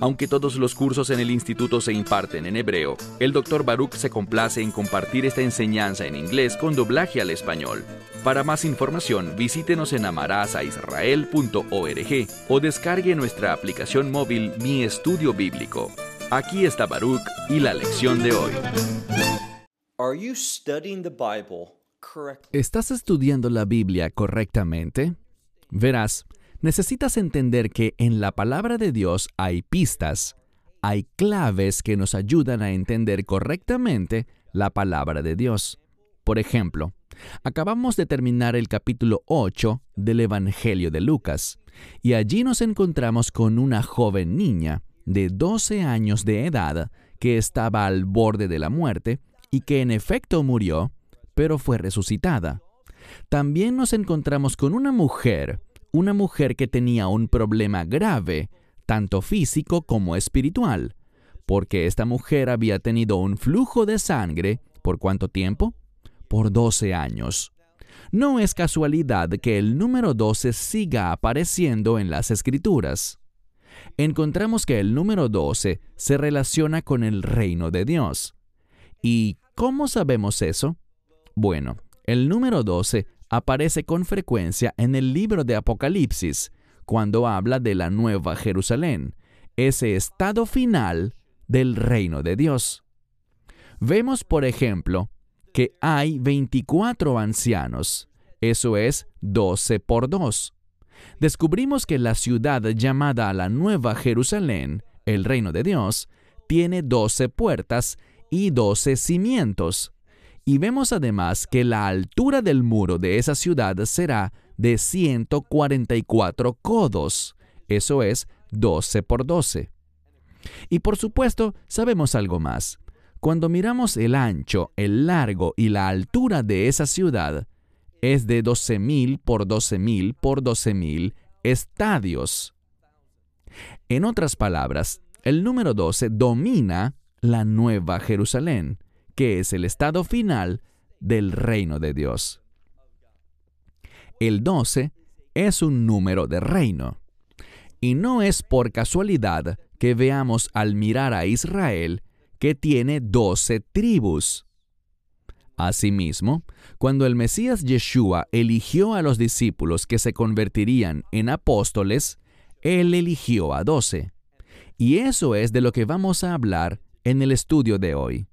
Aunque todos los cursos en el instituto se imparten en hebreo, el Dr. Baruch se complace en compartir esta enseñanza en inglés con doblaje al español. Para más información, visítenos en amarazaisrael.org o descargue nuestra aplicación móvil Mi Estudio Bíblico. Aquí está Baruch y la lección de hoy. ¿Estás estudiando la Biblia correctamente? Verás, necesitas entender que en la palabra de Dios hay pistas, hay claves que nos ayudan a entender correctamente la palabra de Dios. Por ejemplo, acabamos de terminar el capítulo 8 del Evangelio de Lucas, y allí nos encontramos con una joven niña de 12 años de edad que estaba al borde de la muerte y que en efecto murió, pero fue resucitada. También nos encontramos con una mujer una mujer que tenía un problema grave, tanto físico como espiritual, porque esta mujer había tenido un flujo de sangre, ¿por cuánto tiempo? Por 12 años. No es casualidad que el número 12 siga apareciendo en las escrituras. Encontramos que el número 12 se relaciona con el reino de Dios. ¿Y cómo sabemos eso? Bueno, el número 12 aparece con frecuencia en el libro de Apocalipsis, cuando habla de la Nueva Jerusalén, ese estado final del reino de Dios. Vemos, por ejemplo, que hay 24 ancianos, eso es 12 por 2. Descubrimos que la ciudad llamada la Nueva Jerusalén, el reino de Dios, tiene 12 puertas y 12 cimientos. Y vemos además que la altura del muro de esa ciudad será de 144 codos, eso es 12 por 12. Y por supuesto, sabemos algo más. Cuando miramos el ancho, el largo y la altura de esa ciudad, es de 12.000 por 12.000 por 12.000 estadios. En otras palabras, el número 12 domina la Nueva Jerusalén, que es el estado final del reino de Dios. El 12 es un número de reino. Y no es por casualidad que veamos al mirar a Israel que tiene 12 tribus. Asimismo, cuando el Mesías Yeshua eligió a los discípulos que se convertirían en apóstoles, Él eligió a doce. Y eso es de lo que vamos a hablar en el estudio de hoy.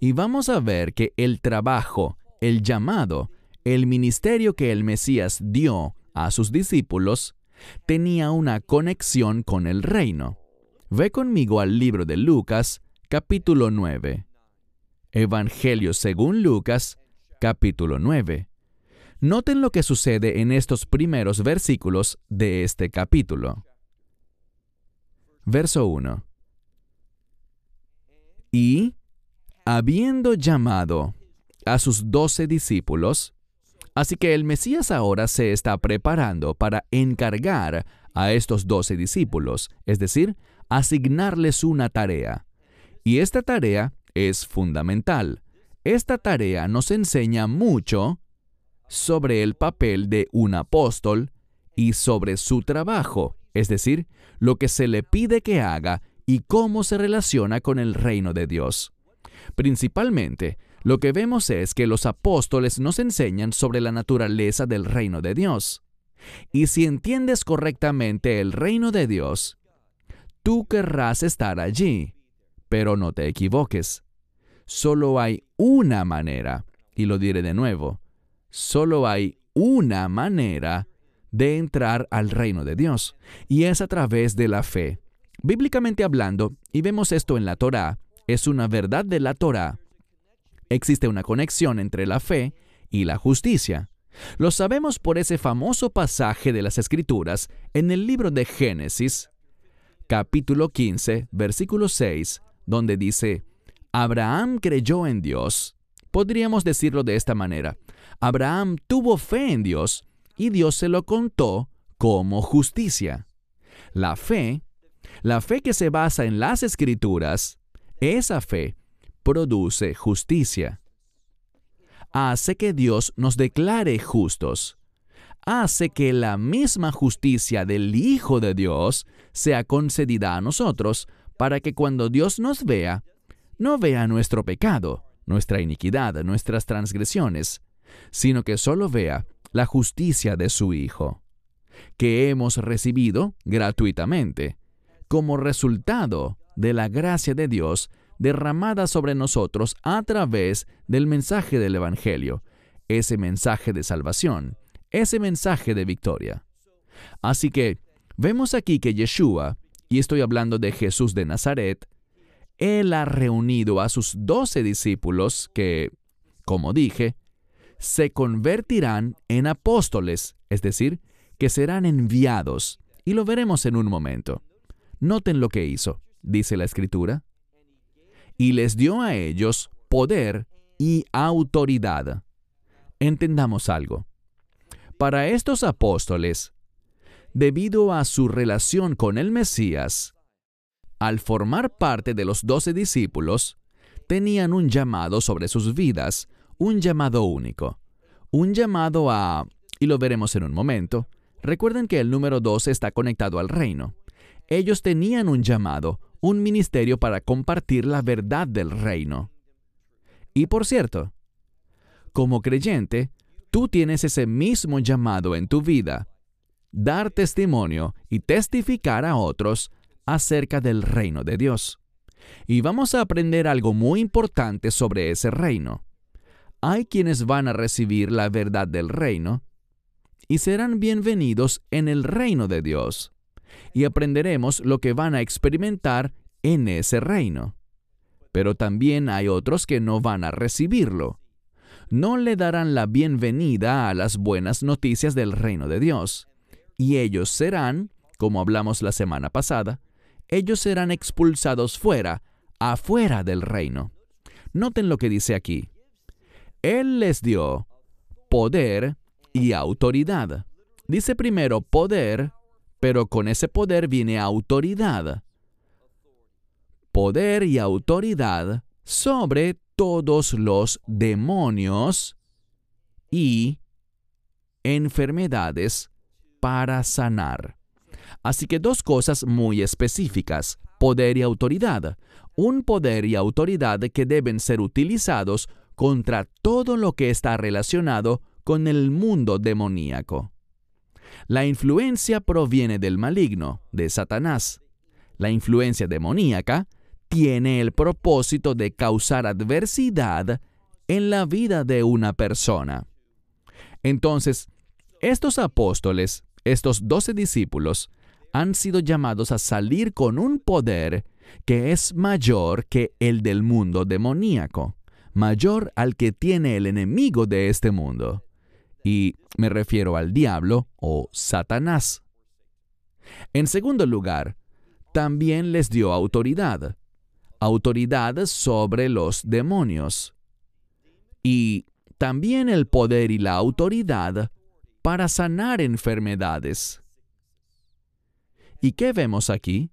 Y vamos a ver que el trabajo, el llamado, el ministerio que el Mesías dio a sus discípulos tenía una conexión con el reino. Ve conmigo al libro de Lucas, capítulo 9. Evangelio según Lucas, capítulo 9. Noten lo que sucede en estos primeros versículos de este capítulo. Verso 1. Y habiendo llamado a sus doce discípulos, así que el Mesías ahora se está preparando para encargar a estos doce discípulos, es decir, asignarles una tarea. Y esta tarea es fundamental. Esta tarea nos enseña mucho sobre el papel de un apóstol y sobre su trabajo, es decir, lo que se le pide que haga y cómo se relaciona con el reino de Dios. Principalmente, lo que vemos es que los apóstoles nos enseñan sobre la naturaleza del reino de Dios. Y si entiendes correctamente el reino de Dios, tú querrás estar allí, pero no te equivoques. Solo hay una manera, y lo diré de nuevo, solo hay una manera de entrar al reino de Dios, y es a través de la fe. Bíblicamente hablando, y vemos esto en la Torá, es una verdad de la Torah. Existe una conexión entre la fe y la justicia. Lo sabemos por ese famoso pasaje de las Escrituras en el libro de Génesis, capítulo 15, versículo 6, donde dice, Abraham creyó en Dios. Podríamos decirlo de esta manera. Abraham tuvo fe en Dios y Dios se lo contó como justicia. La fe, la fe que se basa en las escrituras, esa fe produce justicia. Hace que Dios nos declare justos. Hace que la misma justicia del Hijo de Dios sea concedida a nosotros para que cuando Dios nos vea, no vea nuestro pecado, nuestra iniquidad, nuestras transgresiones, sino que solo vea la justicia de su Hijo, que hemos recibido gratuitamente, como resultado de la gracia de Dios derramada sobre nosotros a través del mensaje del Evangelio, ese mensaje de salvación, ese mensaje de victoria. Así que vemos aquí que Yeshua, y estoy hablando de Jesús de Nazaret, Él ha reunido a sus doce discípulos que, como dije, se convertirán en apóstoles, es decir, que serán enviados, y lo veremos en un momento. Noten lo que hizo, dice la Escritura, y les dio a ellos poder y autoridad. Entendamos algo. Para estos apóstoles, debido a su relación con el Mesías, al formar parte de los doce discípulos, tenían un llamado sobre sus vidas, un llamado único, un llamado a, y lo veremos en un momento, recuerden que el número dos está conectado al reino. Ellos tenían un llamado, un ministerio para compartir la verdad del reino. Y por cierto, como creyente, tú tienes ese mismo llamado en tu vida, dar testimonio y testificar a otros acerca del reino de Dios. Y vamos a aprender algo muy importante sobre ese reino. Hay quienes van a recibir la verdad del reino y serán bienvenidos en el reino de Dios y aprenderemos lo que van a experimentar en ese reino. Pero también hay otros que no van a recibirlo. No le darán la bienvenida a las buenas noticias del reino de Dios. Y ellos serán, como hablamos la semana pasada, ellos serán expulsados fuera, afuera del reino. Noten lo que dice aquí. Él les dio poder y autoridad. Dice primero poder pero con ese poder viene autoridad. Poder y autoridad sobre todos los demonios y enfermedades para sanar. Así que dos cosas muy específicas, poder y autoridad. Un poder y autoridad que deben ser utilizados contra todo lo que está relacionado con el mundo demoníaco. La influencia proviene del maligno, de Satanás. La influencia demoníaca tiene el propósito de causar adversidad en la vida de una persona. Entonces, estos apóstoles, estos doce discípulos, han sido llamados a salir con un poder que es mayor que el del mundo demoníaco, mayor al que tiene el enemigo de este mundo y me refiero al diablo o Satanás. En segundo lugar, también les dio autoridad, autoridad sobre los demonios, y también el poder y la autoridad para sanar enfermedades. ¿Y qué vemos aquí?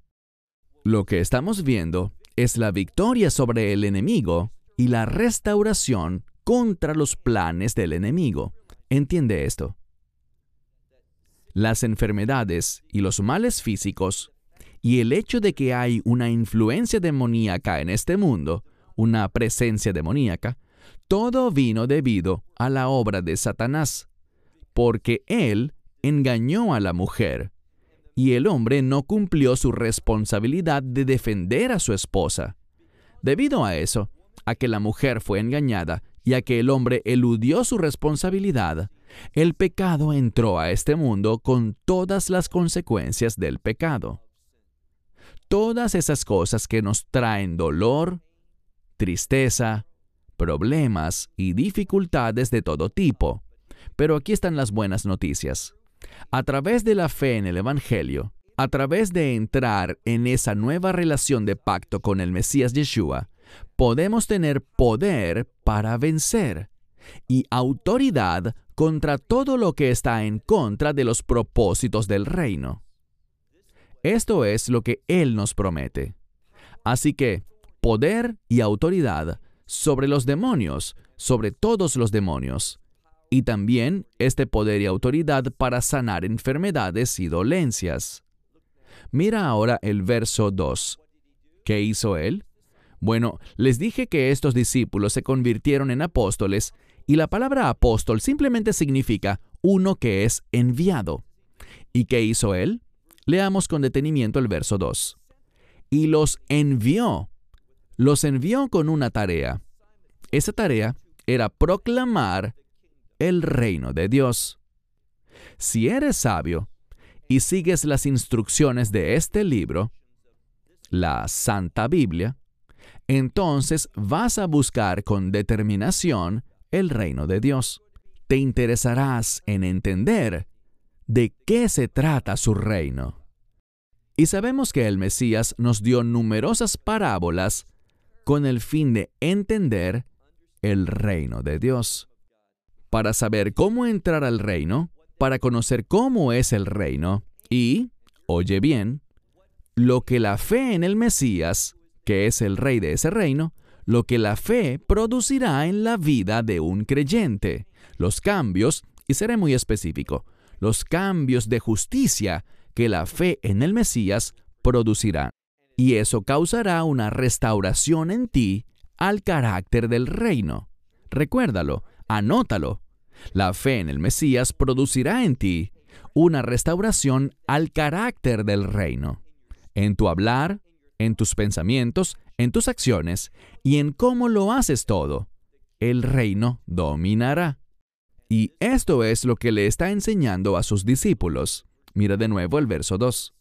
Lo que estamos viendo es la victoria sobre el enemigo y la restauración contra los planes del enemigo. Entiende esto. Las enfermedades y los males físicos y el hecho de que hay una influencia demoníaca en este mundo, una presencia demoníaca, todo vino debido a la obra de Satanás, porque él engañó a la mujer, y el hombre no cumplió su responsabilidad de defender a su esposa. Debido a eso, a que la mujer fue engañada ya que el hombre eludió su responsabilidad, el pecado entró a este mundo con todas las consecuencias del pecado. Todas esas cosas que nos traen dolor, tristeza, problemas y dificultades de todo tipo. Pero aquí están las buenas noticias. A través de la fe en el Evangelio, a través de entrar en esa nueva relación de pacto con el Mesías Yeshua, podemos tener poder para vencer y autoridad contra todo lo que está en contra de los propósitos del reino. Esto es lo que Él nos promete. Así que, poder y autoridad sobre los demonios, sobre todos los demonios, y también este poder y autoridad para sanar enfermedades y dolencias. Mira ahora el verso 2. ¿Qué hizo él? Bueno, les dije que estos discípulos se convirtieron en apóstoles y la palabra apóstol simplemente significa uno que es enviado. ¿Y qué hizo él? Leamos con detenimiento el verso 2. Y los envió. Los envió con una tarea. Esa tarea era proclamar el reino de Dios. Si eres sabio y sigues las instrucciones de este libro, la Santa Biblia, entonces vas a buscar con determinación el reino de Dios. Te interesarás en entender de qué se trata su reino. Y sabemos que el Mesías nos dio numerosas parábolas con el fin de entender el reino de Dios. Para saber cómo entrar al reino, para conocer cómo es el reino y, oye bien, lo que la fe en el Mesías, que es el rey de ese reino, lo que la fe producirá en la vida de un creyente, los cambios, y seré muy específico, los cambios de justicia que la fe en el Mesías producirá. Y eso causará una restauración en ti al carácter del reino. Recuérdalo, anótalo. La fe en el Mesías producirá en ti una restauración al carácter del reino. En tu hablar, en tus pensamientos, en tus acciones y en cómo lo haces todo, el reino dominará. Y esto es lo que le está enseñando a sus discípulos. Mira de nuevo el verso 2.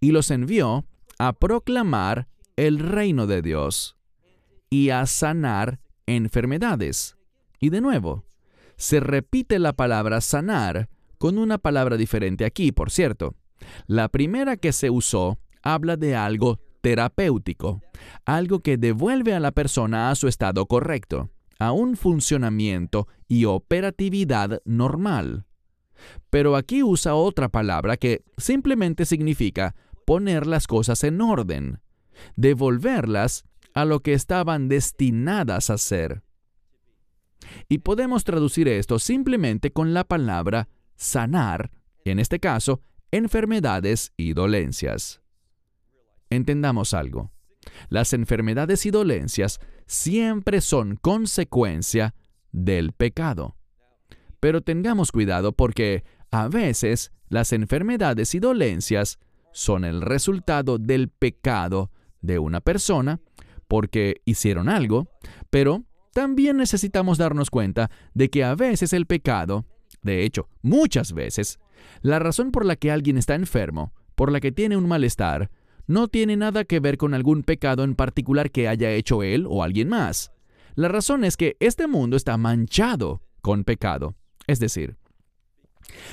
Y los envió a proclamar el reino de Dios y a sanar enfermedades. Y de nuevo, se repite la palabra sanar con una palabra diferente aquí, por cierto. La primera que se usó habla de algo terapéutico, algo que devuelve a la persona a su estado correcto, a un funcionamiento y operatividad normal. Pero aquí usa otra palabra que simplemente significa poner las cosas en orden, devolverlas a lo que estaban destinadas a ser. Y podemos traducir esto simplemente con la palabra sanar, en este caso, enfermedades y dolencias. Entendamos algo. Las enfermedades y dolencias siempre son consecuencia del pecado. Pero tengamos cuidado porque a veces las enfermedades y dolencias son el resultado del pecado de una persona porque hicieron algo, pero también necesitamos darnos cuenta de que a veces el pecado, de hecho, muchas veces, la razón por la que alguien está enfermo, por la que tiene un malestar, no tiene nada que ver con algún pecado en particular que haya hecho él o alguien más. La razón es que este mundo está manchado con pecado. Es decir,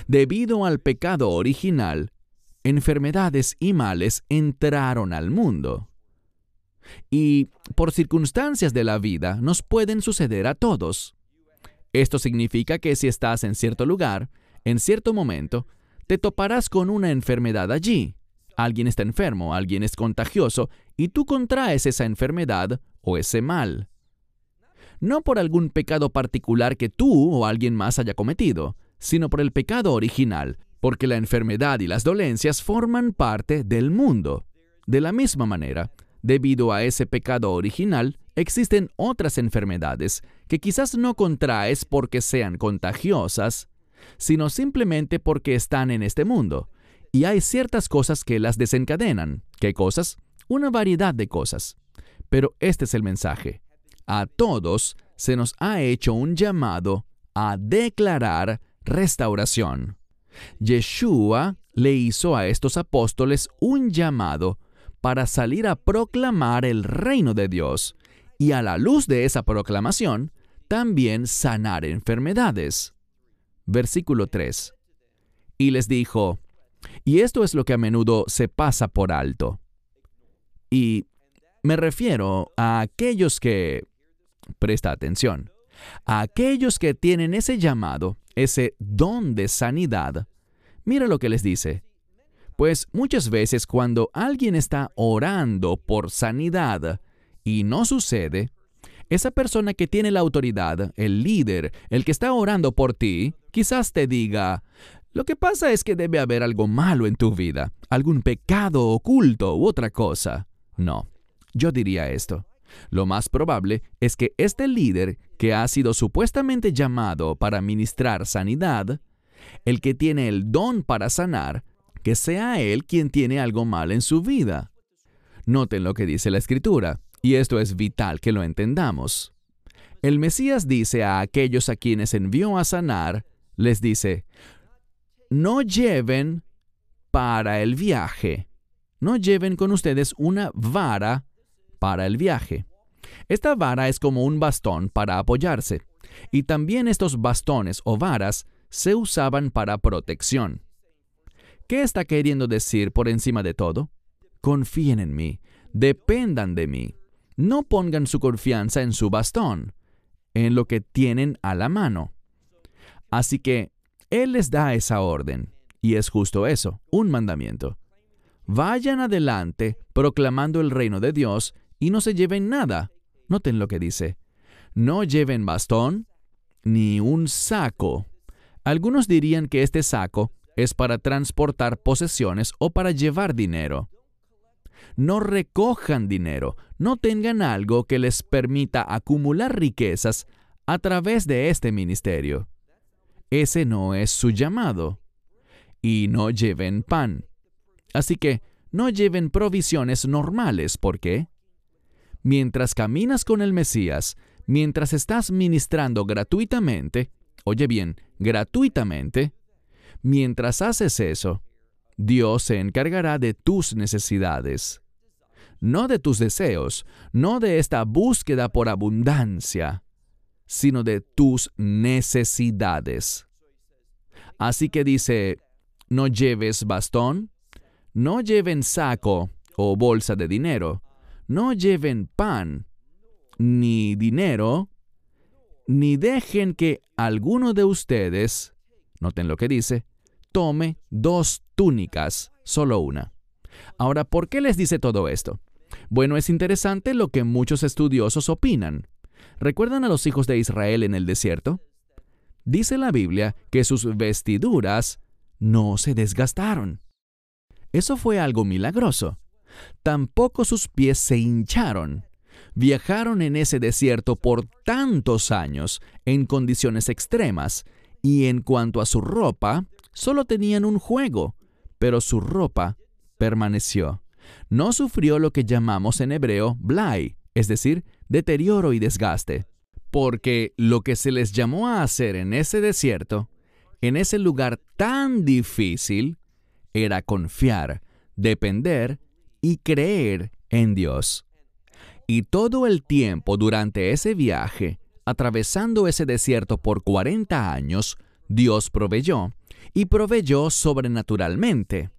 debido al pecado original, enfermedades y males entraron al mundo. Y por circunstancias de la vida nos pueden suceder a todos. Esto significa que si estás en cierto lugar, en cierto momento, te toparás con una enfermedad allí alguien está enfermo, alguien es contagioso, y tú contraes esa enfermedad o ese mal. No por algún pecado particular que tú o alguien más haya cometido, sino por el pecado original, porque la enfermedad y las dolencias forman parte del mundo. De la misma manera, debido a ese pecado original, existen otras enfermedades que quizás no contraes porque sean contagiosas, sino simplemente porque están en este mundo, y hay ciertas cosas que las desencadenan. ¿Qué cosas? Una variedad de cosas. Pero este es el mensaje. A todos se nos ha hecho un llamado a declarar restauración. Yeshua le hizo a estos apóstoles un llamado para salir a proclamar el reino de Dios y a la luz de esa proclamación también sanar enfermedades. Versículo 3. Y les dijo, y esto es lo que a menudo se pasa por alto. Y me refiero a aquellos que, presta atención, a aquellos que tienen ese llamado ese don de sanidad, mira lo que les dice. Pues muchas veces cuando alguien está orando por sanidad y no sucede, esa persona que tiene la autoridad, el líder, el que está orando por ti, quizás te diga, lo que pasa es que debe haber algo malo en tu vida, algún pecado oculto u otra cosa. No, yo diría esto. Lo más probable es que este líder, que ha sido supuestamente llamado para ministrar sanidad, el que tiene el don para sanar, que sea él quien tiene algo mal en su vida. Noten lo que dice la escritura, y esto es vital que lo entendamos. El Mesías dice a aquellos a quienes envió a sanar, les dice, no lleven para el viaje, no lleven con ustedes una vara para el viaje. Esta vara es como un bastón para apoyarse, y también estos bastones o varas se usaban para protección. ¿Qué está queriendo decir por encima de todo? Confíen en mí, dependan de mí. No pongan su confianza en su bastón, en lo que tienen a la mano. Así que Él les da esa orden, y es justo eso, un mandamiento. Vayan adelante proclamando el reino de Dios y no se lleven nada. Noten lo que dice. No lleven bastón ni un saco. Algunos dirían que este saco es para transportar posesiones o para llevar dinero. No recojan dinero, no tengan algo que les permita acumular riquezas a través de este ministerio. Ese no es su llamado. Y no lleven pan. Así que no lleven provisiones normales. ¿Por qué? mientras caminas con el Mesías, mientras estás ministrando gratuitamente, oye bien, gratuitamente, mientras haces eso, Dios se encargará de tus necesidades, no de tus deseos, no de esta búsqueda por abundancia, sino de tus necesidades. Así que dice, no lleves bastón, no lleven saco o bolsa de dinero, no lleven pan, ni dinero, ni dejen que alguno de ustedes, noten lo que dice, tome dos túnicas, solo una. Ahora, ¿por qué les dice todo esto? Bueno, es interesante lo que muchos estudiosos opinan. ¿Recuerdan a los hijos de Israel en el desierto? Dice la Biblia que sus vestiduras no se desgastaron. Eso fue algo milagroso. Tampoco sus pies se hincharon. Viajaron en ese desierto por tantos años, en condiciones extremas, y en cuanto a su ropa, solo tenían un juego, pero su ropa permaneció. No sufrió lo que llamamos en hebreo blai, es decir, deterioro y desgaste, porque lo que se les llamó a hacer en ese desierto, en ese lugar tan difícil, era confiar, depender y creer en Dios. Y todo el tiempo durante ese viaje, atravesando ese desierto por 40 años, Dios proveyó, y proveyó sobrenaturalmente.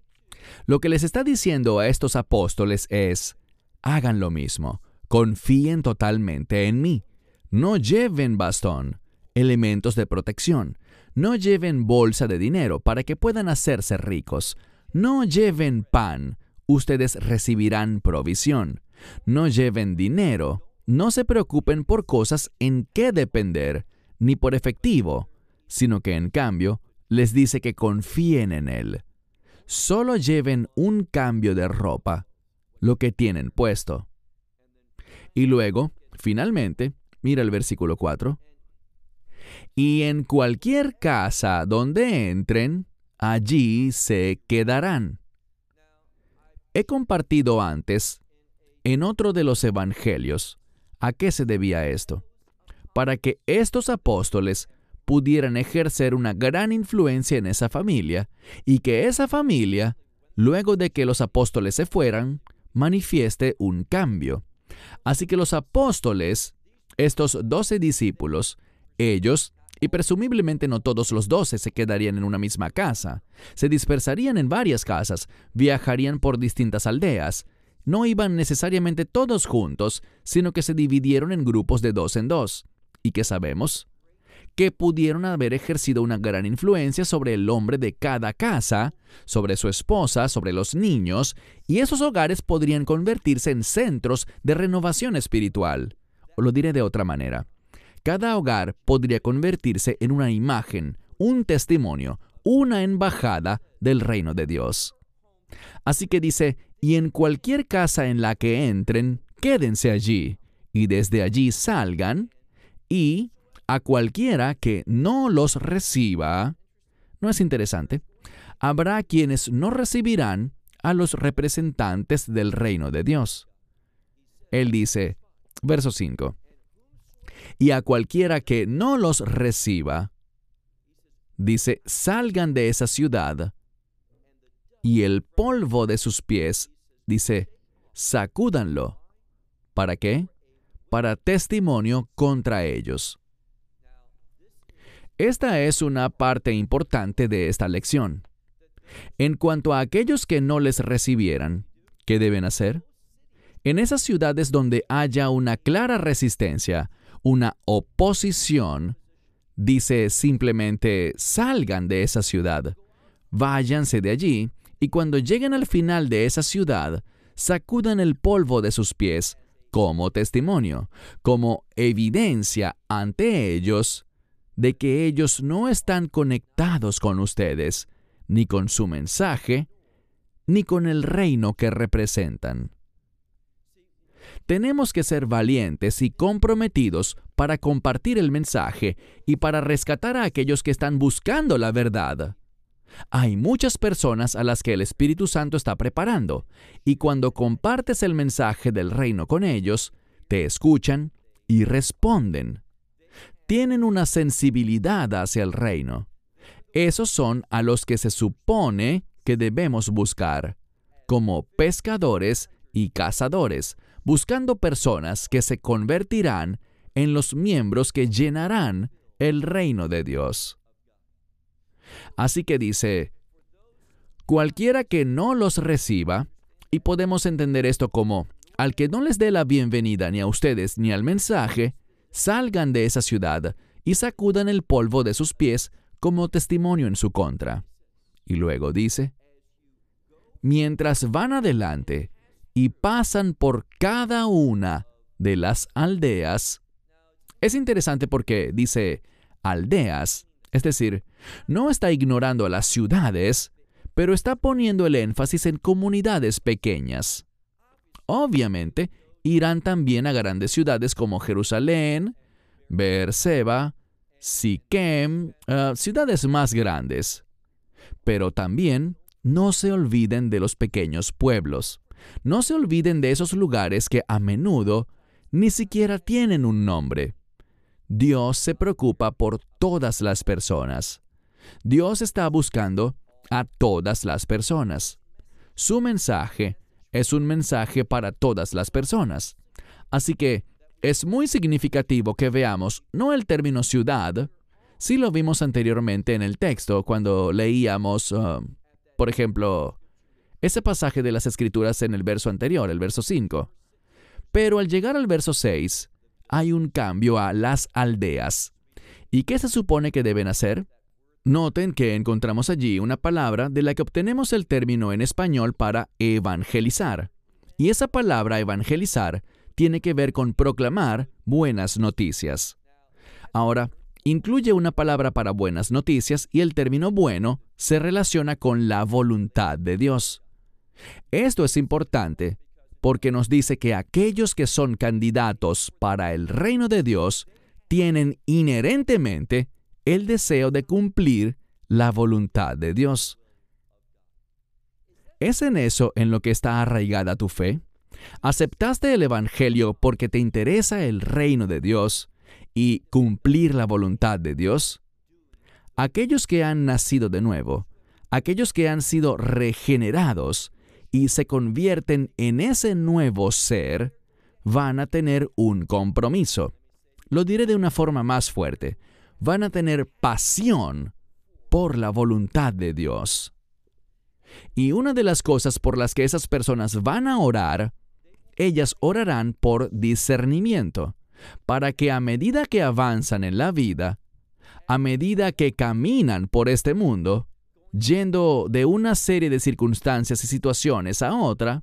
Lo que les está diciendo a estos apóstoles es, hagan lo mismo, confíen totalmente en mí, no lleven bastón, elementos de protección, no lleven bolsa de dinero para que puedan hacerse ricos, no lleven pan, ustedes recibirán provisión. No lleven dinero, no se preocupen por cosas en qué depender, ni por efectivo, sino que en cambio les dice que confíen en Él. Solo lleven un cambio de ropa, lo que tienen puesto. Y luego, finalmente, mira el versículo 4. Y en cualquier casa donde entren, allí se quedarán. He compartido antes, en otro de los evangelios, a qué se debía esto. Para que estos apóstoles pudieran ejercer una gran influencia en esa familia y que esa familia, luego de que los apóstoles se fueran, manifieste un cambio. Así que los apóstoles, estos doce discípulos, ellos y presumiblemente no todos los doce se quedarían en una misma casa. Se dispersarían en varias casas, viajarían por distintas aldeas. No iban necesariamente todos juntos, sino que se dividieron en grupos de dos en dos. ¿Y qué sabemos? Que pudieron haber ejercido una gran influencia sobre el hombre de cada casa, sobre su esposa, sobre los niños, y esos hogares podrían convertirse en centros de renovación espiritual. O lo diré de otra manera. Cada hogar podría convertirse en una imagen, un testimonio, una embajada del reino de Dios. Así que dice, y en cualquier casa en la que entren, quédense allí, y desde allí salgan, y a cualquiera que no los reciba, ¿no es interesante? Habrá quienes no recibirán a los representantes del reino de Dios. Él dice, verso 5, y a cualquiera que no los reciba, dice, salgan de esa ciudad, y el polvo de sus pies, dice, sacúdanlo. ¿Para qué? Para testimonio contra ellos. Esta es una parte importante de esta lección. En cuanto a aquellos que no les recibieran, ¿qué deben hacer? En esas ciudades donde haya una clara resistencia, una oposición, dice simplemente salgan de esa ciudad, váyanse de allí, y cuando lleguen al final de esa ciudad, sacudan el polvo de sus pies como testimonio, como evidencia ante ellos de que ellos no están conectados con ustedes, ni con su mensaje, ni con el reino que representan. Tenemos que ser valientes y comprometidos para compartir el mensaje y para rescatar a aquellos que están buscando la verdad. Hay muchas personas a las que el Espíritu Santo está preparando, y cuando compartes el mensaje del reino con ellos, te escuchan y responden tienen una sensibilidad hacia el reino. Esos son a los que se supone que debemos buscar, como pescadores y cazadores, buscando personas que se convertirán en los miembros que llenarán el reino de Dios. Así que dice, cualquiera que no los reciba, y podemos entender esto como, al que no les dé la bienvenida ni a ustedes ni al mensaje, salgan de esa ciudad y sacudan el polvo de sus pies como testimonio en su contra. Y luego dice, mientras van adelante y pasan por cada una de las aldeas, es interesante porque dice aldeas, es decir, no está ignorando a las ciudades, pero está poniendo el énfasis en comunidades pequeñas. Obviamente, irán también a grandes ciudades como Jerusalén, Beerseba, Siquem, eh, ciudades más grandes. Pero también no se olviden de los pequeños pueblos. No se olviden de esos lugares que a menudo ni siquiera tienen un nombre. Dios se preocupa por todas las personas. Dios está buscando a todas las personas. Su mensaje es un mensaje para todas las personas. Así que es muy significativo que veamos no el término ciudad, si lo vimos anteriormente en el texto cuando leíamos, uh, por ejemplo, ese pasaje de las escrituras en el verso anterior, el verso 5. Pero al llegar al verso 6, hay un cambio a las aldeas. ¿Y qué se supone que deben hacer? Noten que encontramos allí una palabra de la que obtenemos el término en español para evangelizar. Y esa palabra evangelizar tiene que ver con proclamar buenas noticias. Ahora, incluye una palabra para buenas noticias y el término bueno se relaciona con la voluntad de Dios. Esto es importante porque nos dice que aquellos que son candidatos para el reino de Dios tienen inherentemente el deseo de cumplir la voluntad de Dios. ¿Es en eso en lo que está arraigada tu fe? ¿Aceptaste el Evangelio porque te interesa el reino de Dios y cumplir la voluntad de Dios? Aquellos que han nacido de nuevo, aquellos que han sido regenerados y se convierten en ese nuevo ser, van a tener un compromiso. Lo diré de una forma más fuerte van a tener pasión por la voluntad de Dios. Y una de las cosas por las que esas personas van a orar, ellas orarán por discernimiento, para que a medida que avanzan en la vida, a medida que caminan por este mundo, yendo de una serie de circunstancias y situaciones a otra,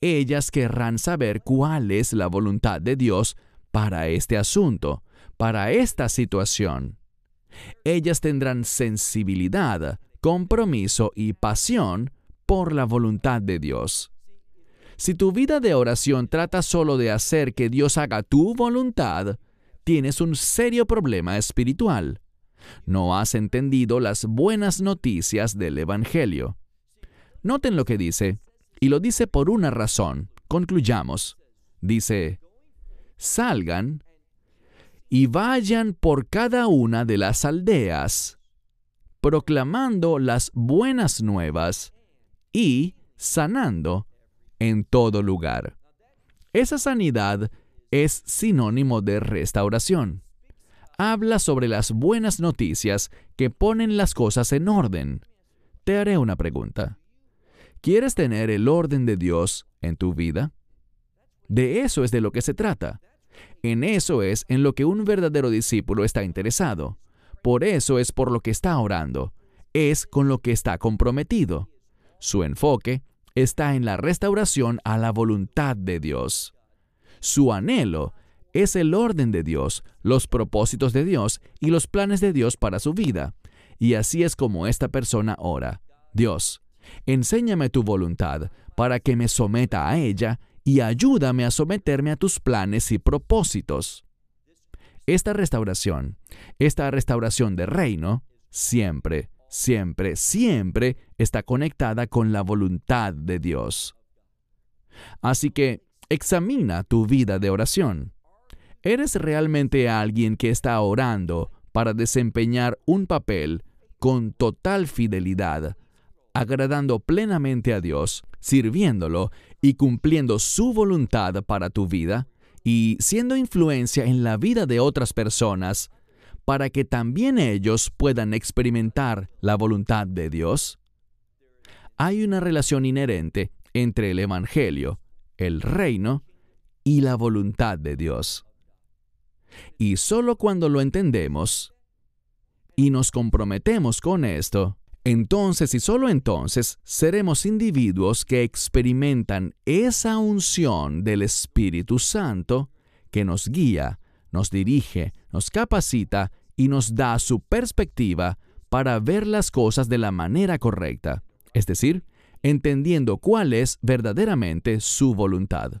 ellas querrán saber cuál es la voluntad de Dios para este asunto, para esta situación. Ellas tendrán sensibilidad, compromiso y pasión por la voluntad de Dios. Si tu vida de oración trata solo de hacer que Dios haga tu voluntad, tienes un serio problema espiritual. No has entendido las buenas noticias del Evangelio. Noten lo que dice, y lo dice por una razón. Concluyamos. Dice, salgan y vayan por cada una de las aldeas, proclamando las buenas nuevas y sanando en todo lugar. Esa sanidad es sinónimo de restauración. Habla sobre las buenas noticias que ponen las cosas en orden. Te haré una pregunta. ¿Quieres tener el orden de Dios en tu vida? De eso es de lo que se trata. En eso es en lo que un verdadero discípulo está interesado. Por eso es por lo que está orando. Es con lo que está comprometido. Su enfoque está en la restauración a la voluntad de Dios. Su anhelo es el orden de Dios, los propósitos de Dios y los planes de Dios para su vida. Y así es como esta persona ora. Dios, enséñame tu voluntad para que me someta a ella y ayúdame a someterme a tus planes y propósitos. Esta restauración, esta restauración de reino, siempre siempre, siempre está conectada con la voluntad de Dios. Así que examina tu vida de oración. ¿Eres realmente alguien que está orando para desempeñar un papel con total fidelidad, agradando plenamente a Dios, sirviéndolo y cumpliendo su voluntad para tu vida, y siendo influencia en la vida de otras personas para que también ellos puedan experimentar la voluntad de Dios? Hay una relación inherente entre el Evangelio, el reino y la voluntad de Dios. Y solo cuando lo entendemos y nos comprometemos con esto, entonces y solo entonces seremos individuos que experimentan esa unción del Espíritu Santo que nos guía nos dirige, nos capacita y nos da su perspectiva para ver las cosas de la manera correcta, es decir, entendiendo cuál es verdaderamente su voluntad.